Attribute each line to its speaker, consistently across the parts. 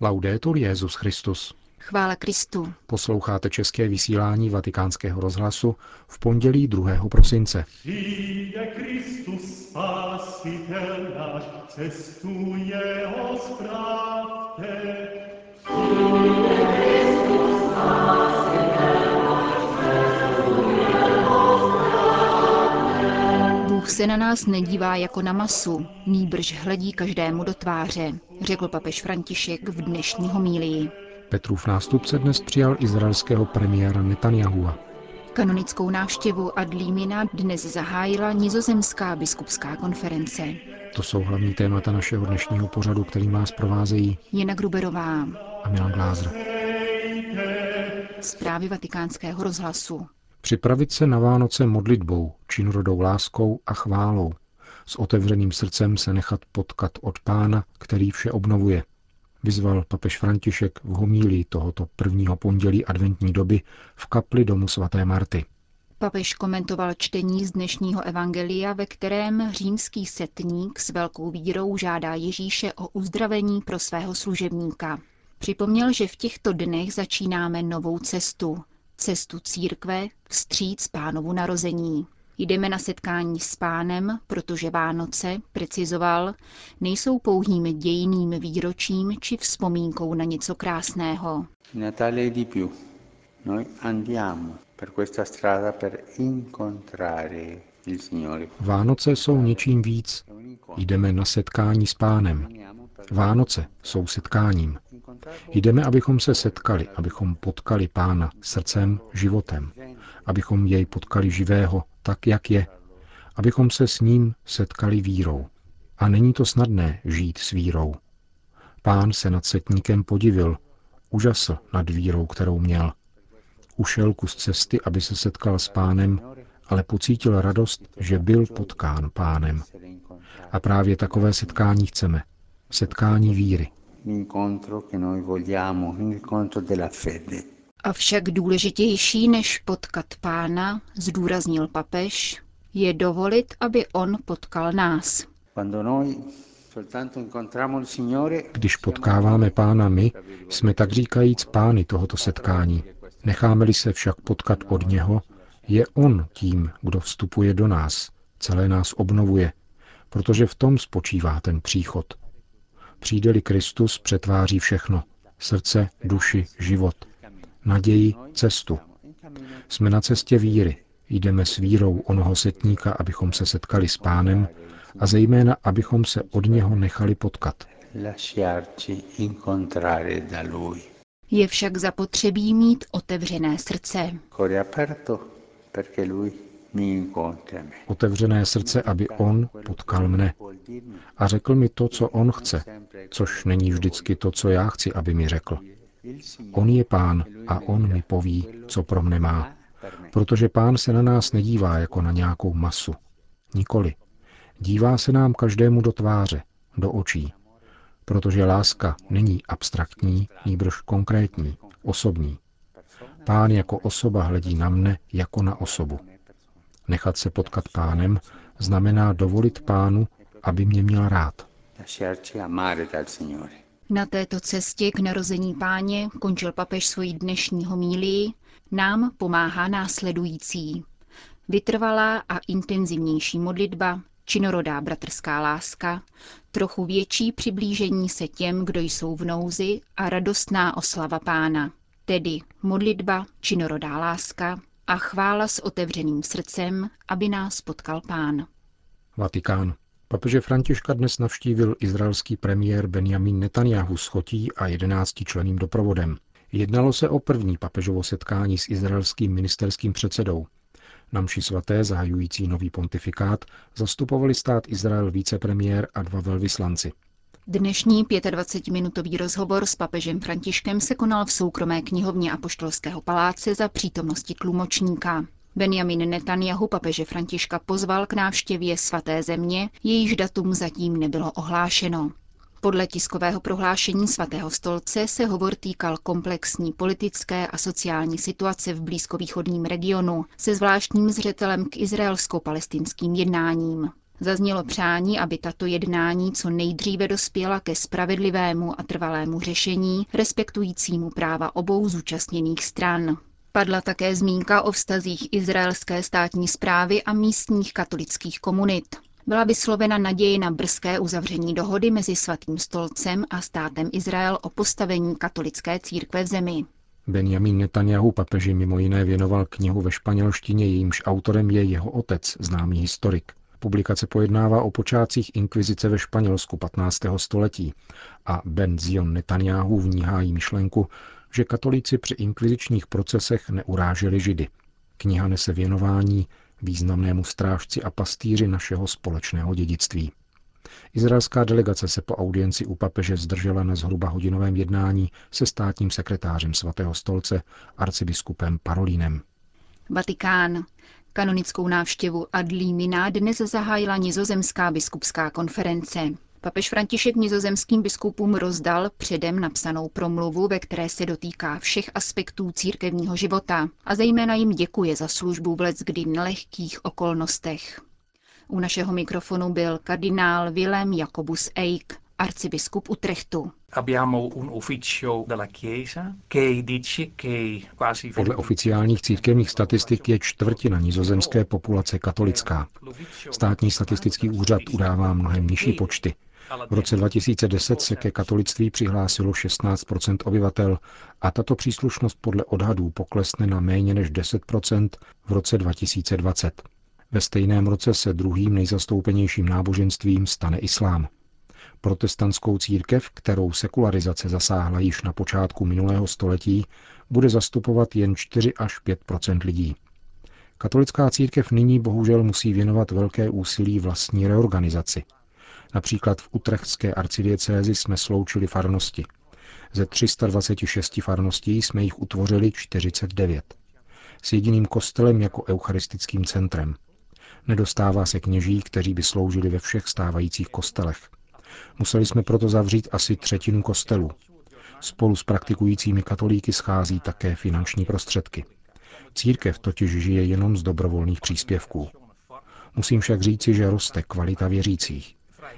Speaker 1: Laudetur Jezus Christus.
Speaker 2: Chvála Kristu.
Speaker 1: Posloucháte české vysílání Vatikánského rozhlasu v pondělí 2. prosince.
Speaker 3: Přijde
Speaker 2: Bůh se na nás nedívá jako na masu, nýbrž hledí každému do tváře, řekl papež František v dnešní homílii.
Speaker 1: Petrův nástupce dnes přijal izraelského premiéra Netanyahua.
Speaker 2: Kanonickou návštěvu Adlímina dnes zahájila nizozemská biskupská konference.
Speaker 1: To jsou hlavní témata našeho dnešního pořadu, který vás provázejí
Speaker 2: Jena Gruberová
Speaker 1: a Milan Glázer.
Speaker 2: Zprávy vatikánského rozhlasu.
Speaker 1: Připravit se na Vánoce modlitbou, činorodou láskou a chválou. S otevřeným srdcem se nechat potkat od pána, který vše obnovuje. Vyzval papež František v homílii tohoto prvního pondělí adventní doby v kapli domu svaté Marty.
Speaker 2: Papež komentoval čtení z dnešního evangelia, ve kterém římský setník s velkou vírou žádá Ježíše o uzdravení pro svého služebníka. Připomněl, že v těchto dnech začínáme novou cestu, cestu církve vstříc pánovu narození. Jdeme na setkání s pánem, protože Vánoce, precizoval, nejsou pouhým dějiným výročím či vzpomínkou na něco krásného.
Speaker 4: Natale di più. Noi andiamo per questa strada per incontrare il Signore.
Speaker 1: Vánoce jsou něčím víc. Jdeme na setkání s pánem. Vánoce jsou setkáním. Jdeme, abychom se setkali, abychom potkali pána srdcem, životem. Abychom jej potkali živého, tak, jak je. Abychom se s ním setkali vírou. A není to snadné žít s vírou. Pán se nad setníkem podivil, úžasl nad vírou, kterou měl. Ušel kus cesty, aby se setkal s pánem, ale pocítil radost, že byl potkán pánem. A právě takové setkání chceme. Setkání víry.
Speaker 4: L'incontro che noi vogliamo, l'incontro della fede.
Speaker 2: Avšak důležitější než potkat pána, zdůraznil papež, je dovolit, aby on potkal nás.
Speaker 4: Quando noi soltanto incontriamo il Signore,
Speaker 1: Když potkáváme pána my, jsme tak říkajíc pány tohoto setkání. Necháme-li se však potkat od něho, je on tím, kdo vstupuje do nás, celé nás obnovuje, protože v tom spočívá ten příchod. Přijde-li Kristus, přetváří všechno. Srdce, duši, život. Naději, cestu. Jsme na cestě víry. Jdeme s vírou onoho setníka, abychom se setkali s pánem a zejména, abychom se od něho nechali potkat.
Speaker 2: Je však zapotřebí mít otevřené srdce.
Speaker 4: Cuore aperto perché Lui mi incontra me.
Speaker 1: Otevřené srdce, aby on potkal mne a řekl mi to, co on chce, což není vždycky to, co já chci, aby mi řekl. On je pán a on mi poví, co pro mne má. Protože pán se na nás nedívá jako na nějakou masu. Nikoli. Dívá se nám každému do tváře, do očí. Protože láska není abstraktní, nýbrž konkrétní, osobní. Pán jako osoba hledí na mne jako na osobu. Nechat se potkat pánem znamená dovolit pánu, aby mě měl rád.
Speaker 4: Lasciarci amare dal Signore.
Speaker 2: Na této cestě k narození páně končil papež svoji dnešní homílii, nám pomáhá následující. Vytrvalá a intenzivnější modlitba, činorodá bratrská láska, trochu větší přiblížení se těm, kdo jsou v nouzi a radostná oslava pána, tedy modlitba, činorodá láska a chvála s otevřeným srdcem, aby nás potkal pán.
Speaker 1: Vatikán. Papeže Františka dnes navštívil izraelský premiér Benjamin Netanyahu s chotí a jedenácti členým doprovodem. Jednalo se o první papežovo setkání s izraelským ministerským předsedou. Na mši svaté zahajující nový pontifikát zastupovali stát Izrael vicepremiér a dva velvyslanci.
Speaker 2: Dnešní 25-minutový rozhovor s papežem Františkem se konal v soukromé knihovně Apoštolského paláce za přítomnosti tlumočníka. Benjamin Netanyahu papeže Františka pozval k návštěvě svaté země, jejíž datum zatím nebylo ohlášeno. Podle tiskového prohlášení svatého stolce se hovor týkal komplexní politické a sociální situace v blízkovýchodním regionu se zvláštním zřetelem k izraelsko-palestinským jednáním. Zaznělo přání, aby tato jednání co nejdříve dospěla ke spravedlivému a trvalému řešení, respektujícímu práva obou zúčastněných stran. Padla také zmínka o vztazích izraelské státní zprávy a místních katolických komunit. Byla vyslovena naděje na brzké uzavření dohody mezi Svatým stolcem a státem Izrael o postavení katolické církve v zemi.
Speaker 1: Benjamin Netanyahu papeži mimo jiné věnoval knihu ve španělštině, jejímž autorem je jeho otec, známý historik. Publikace pojednává o počátcích inkvizice ve Španělsku 15. století a Ben Zion Netanyahu v ní hájí myšlenku, že katolíci při inkvizičních procesech neuráželi židy. Kniha nese věnování významnému strážci a pastýři našeho společného dědictví. Izraelská delegace se po audienci u papeže zdržela na zhruba hodinovém jednání se státním sekretářem svatého stolce arcibiskupem Parolínem.
Speaker 2: Vatikán. Kanonickou návštěvu Adlímina dnes zahájila nizozemská biskupská konference. Papež František nizozemským biskupům rozdal předem napsanou promluvu, ve které se dotýká všech aspektů církevního života a zejména jim děkuje za službu v leckdy nelehkých okolnostech. U našeho mikrofonu byl kardinál Willem Jacobus Eik, arcibiskup Utrechtu.
Speaker 1: Podle oficiálních církevních statistik je čtvrtina nizozemské populace katolická. Státní statistický úřad udává mnohem nižší počty. V roce 2010 se ke katolictví přihlásilo 16% obyvatel a tato příslušnost podle odhadů poklesne na méně než 10% v roce 2020. Ve stejném roce se druhým nejzastoupenějším náboženstvím stane islám. Protestantskou církev, kterou sekularizace zasáhla již na počátku minulého století, bude zastupovat jen 4 až 5 lidí. Katolická církev nyní bohužel musí věnovat velké úsilí vlastní reorganizaci. Například v utrechtské arcidiecézi jsme sloučili farnosti. Ze 326 farností jsme jich utvořili 49. S jediným kostelem jako eucharistickým centrem. Nedostává se kněží, kteří by sloužili ve všech stávajících kostelech. Museli jsme proto zavřít asi třetinu kostelů. Spolu s praktikujícími katolíky schází také finanční prostředky. Církev totiž žije jenom z dobrovolných příspěvků. Musím však říci, že roste kvalita věřících.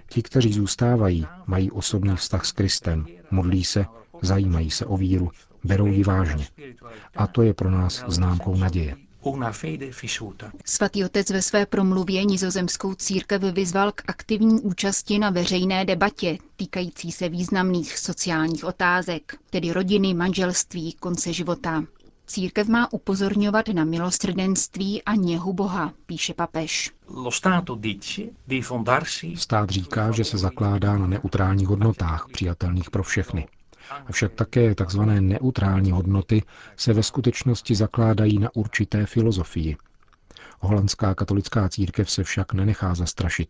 Speaker 1: Ti, kteří zůstávají, mají osobní vztah s Kristem, modlí se, zajímají se o víru, berou ji vážně. A to je pro nás známkou naděje.
Speaker 2: Svatý otec ve své promluvě nizozemskou církev vyzval k aktivní účasti na veřejné debatě týkající se významných sociálních otázek, tedy rodiny, manželství, konce života. Církev má upozorňovat na milosrdenství a něhu Boha, píše papež.
Speaker 1: Stát říká, že se zakládá na neutrálních hodnotách, přijatelných pro všechny. Avšak také tzv. neutrální hodnoty se ve skutečnosti zakládají na určité filozofii. Holandská katolická církev se však nenechá zastrašit.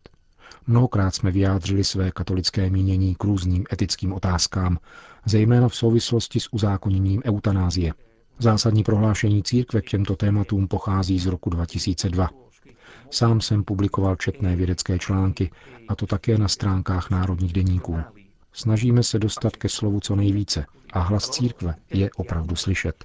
Speaker 1: Mnohokrát jsme vyjádřili své katolické mínění k různým etickým otázkám, zejména v souvislosti s uzákoněním eutanázie. Zásadní prohlášení církve k těmto tématům pochází z roku 2002. Sám jsem publikoval četné vědecké články, a to také na stránkách národních deníků. Snažíme se dostat ke slovu co nejvíce a hlas církve je opravdu slyšet.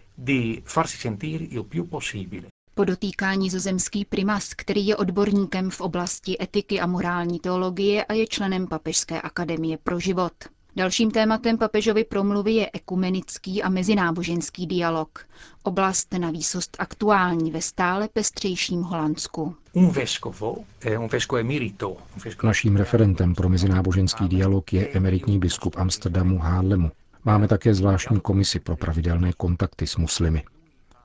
Speaker 2: Podotýká nizozemský primas, který je odborníkem v oblasti etiky a morální teologie a je členem Papežské akademie pro život. Dalším tématem papežovy promluvy je ekumenický a mezináboženský dialog. Oblast na výsost aktuální ve stále pestřejším Holandsku.
Speaker 1: Naším referentem pro mezináboženský dialog je emeritní biskup Amsterdamu Hádlemu. Máme také zvláštní komisi pro pravidelné kontakty s muslimy.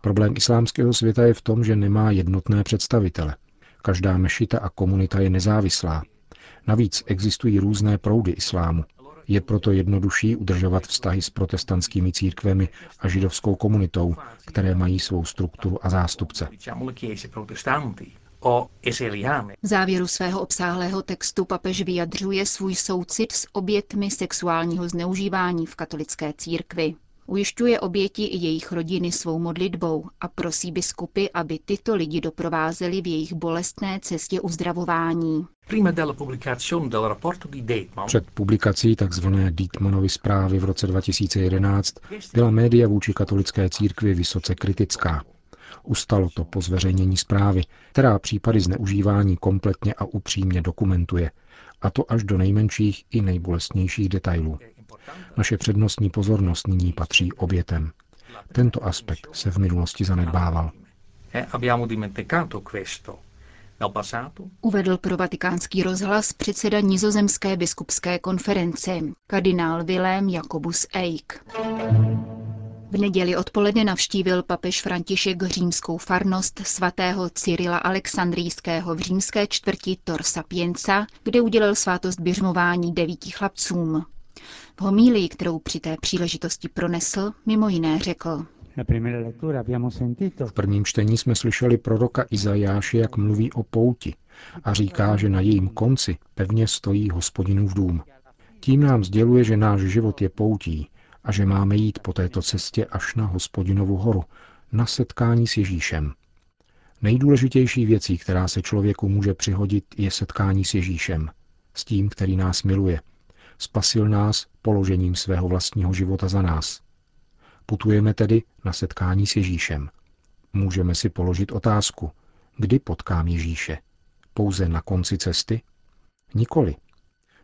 Speaker 1: Problém islámského světa je v tom, že nemá jednotné představitele. Každá mešita a komunita je nezávislá. Navíc existují různé proudy islámu, je proto jednodušší udržovat vztahy s protestantskými církvemi a židovskou komunitou, které mají svou strukturu a zástupce.
Speaker 2: V závěru svého obsáhlého textu papež vyjadřuje svůj soucit s obětmi sexuálního zneužívání v katolické církvi. Ujišťuje oběti i jejich rodiny svou modlitbou a prosí biskupy, aby tyto lidi doprovázeli v jejich bolestné cestě uzdravování.
Speaker 1: Před publikací tzv. Dietmanovy zprávy v roce 2011 byla média vůči katolické církvi vysoce kritická. Ustalo to po zveřejnění zprávy, která případy zneužívání kompletně a upřímně dokumentuje, a to až do nejmenších i nejbolestnějších detailů. Naše přednostní pozornost nyní patří obětem. Tento aspekt se v minulosti zanedbával.
Speaker 2: Uvedl pro vatikánský rozhlas předseda nizozemské biskupské konference, kardinál Vilém Jakobus Eik. V neděli odpoledne navštívil papež František římskou farnost svatého Cyrila Alexandrijského v římské čtvrti Tor Sapienza, kde udělal svátost běžmování devíti chlapcům. V homílii, kterou při té příležitosti pronesl, mimo jiné řekl.
Speaker 1: V prvním čtení jsme slyšeli proroka Izajáše, jak mluví o pouti a říká, že na jejím konci pevně stojí hospodinův dům. Tím nám sděluje, že náš život je poutí a že máme jít po této cestě až na hospodinovu horu, na setkání s Ježíšem. Nejdůležitější věcí, která se člověku může přihodit, je setkání s Ježíšem, s tím, který nás miluje. Spasil nás položením svého vlastního života za nás. Putujeme tedy na setkání s Ježíšem. Můžeme si položit otázku, kdy potkám Ježíše? Pouze na konci cesty? Nikoli.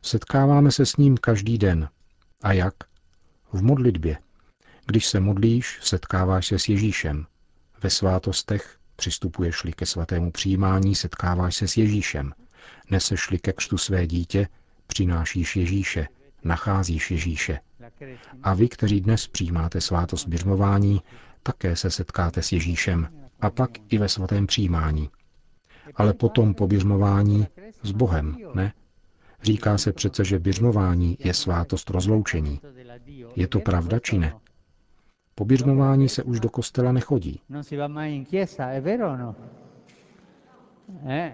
Speaker 1: Setkáváme se s ním každý den. A jak? V modlitbě. Když se modlíš, setkáváš se s Ježíšem. Ve svátostech přistupuješ-li ke svatému přijímání, setkáváš se s Ježíšem. Neseš-li ke křtu své dítě, přinášíš Ježíše, nacházíš Ježíše. A vy, kteří dnes přijímáte svátost běžmování, také se setkáte s Ježíšem a pak i ve svatém přijímání. Ale potom po běžmování s Bohem, ne? Říká se přece, že běžmování je svátost rozloučení. Je to pravda či ne? Po běžmování se už do kostela nechodí. Eh,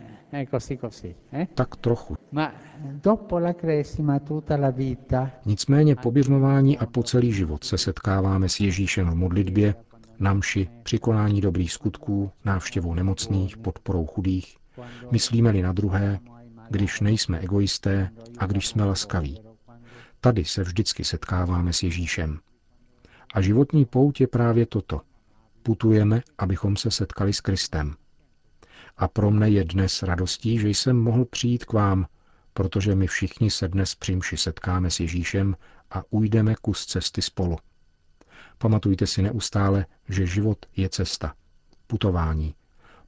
Speaker 1: eh? Tak trochu. Nicméně po a po celý život se setkáváme s Ježíšem v modlitbě, na mši, při konání dobrých skutků, návštěvou nemocných, podporou chudých, myslíme-li na druhé, když nejsme egoisté a když jsme laskaví. Tady se vždycky setkáváme s Ježíšem. A životní pout je právě toto. Putujeme, abychom se setkali s Kristem. A pro mne je dnes radostí, že jsem mohl přijít k vám, protože my všichni se dnes při mši setkáme s Ježíšem a ujdeme kus cesty spolu. Pamatujte si neustále, že život je cesta, putování,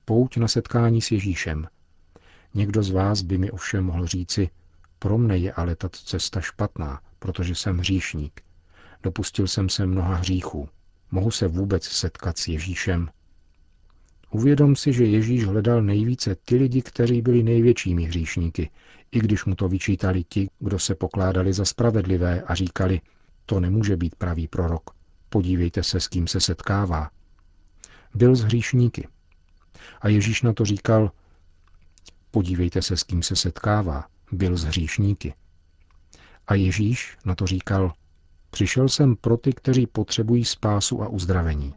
Speaker 1: pouť na setkání s Ježíšem. Někdo z vás by mi ovšem mohl říci, pro mne je ale tato cesta špatná, protože jsem hříšník. Dopustil jsem se mnoha hříchů. Mohu se vůbec setkat s Ježíšem? Uvědom si, že Ježíš hledal nejvíce ty lidi, kteří byli největšími hříšníky, i když mu to vyčítali ti, kdo se pokládali za spravedlivé a říkali, to nemůže být pravý prorok. Podívejte se, s kým se setkává. Byl z hříšníky. A Ježíš na to říkal, podívejte se, s kým se setkává. Byl z hříšníky. A Ježíš na to říkal, přišel jsem pro ty, kteří potřebují spásu a uzdravení.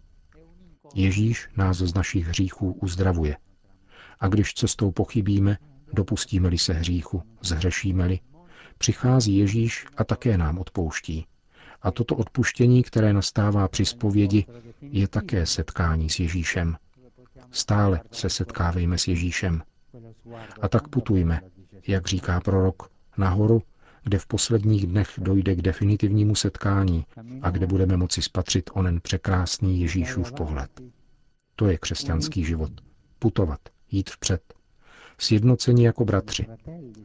Speaker 1: Ježíš nás z našich hříchů uzdravuje. A když cestou pochybíme, dopustíme-li se hříchu, zhřešíme-li, přichází Ježíš a také nám odpouští. A toto odpuštění, které nastává při zpovědi, je také setkání s Ježíšem. Stále se setkávejme s Ježíšem. A tak putujme, jak říká prorok, nahoru, kde v posledních dnech dojde k definitivnímu setkání a kde budeme moci spatřit onen překrásný Ježíšův pohled. To je křesťanský život. Putovat, jít vpřed. Sjednocení jako bratři.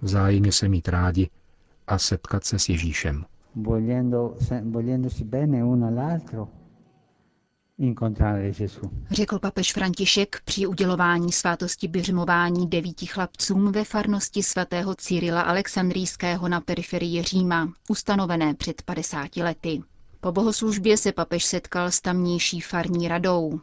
Speaker 1: Vzájemně se mít rádi a setkat se s Ježíšem.
Speaker 2: Řekl papež František při udělování svátosti běžmování devíti chlapcům ve farnosti svatého Cyrila Alexandrijského na periferii Říma, ustanovené před 50 lety. Po bohoslužbě se papež setkal s tamnější farní radou.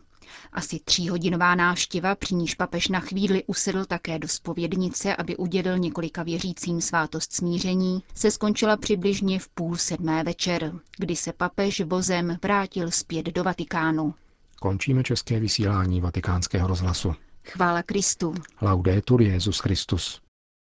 Speaker 2: Asi tříhodinová návštěva, při níž papež na chvíli usedl také do spovědnice, aby udělil několika věřícím svátost smíření, se skončila přibližně v půl sedmé večer, kdy se papež vozem vrátil zpět do Vatikánu.
Speaker 1: Končíme české vysílání vatikánského rozhlasu.
Speaker 2: Chvála Kristu.
Speaker 1: Laudetur Jezus Christus.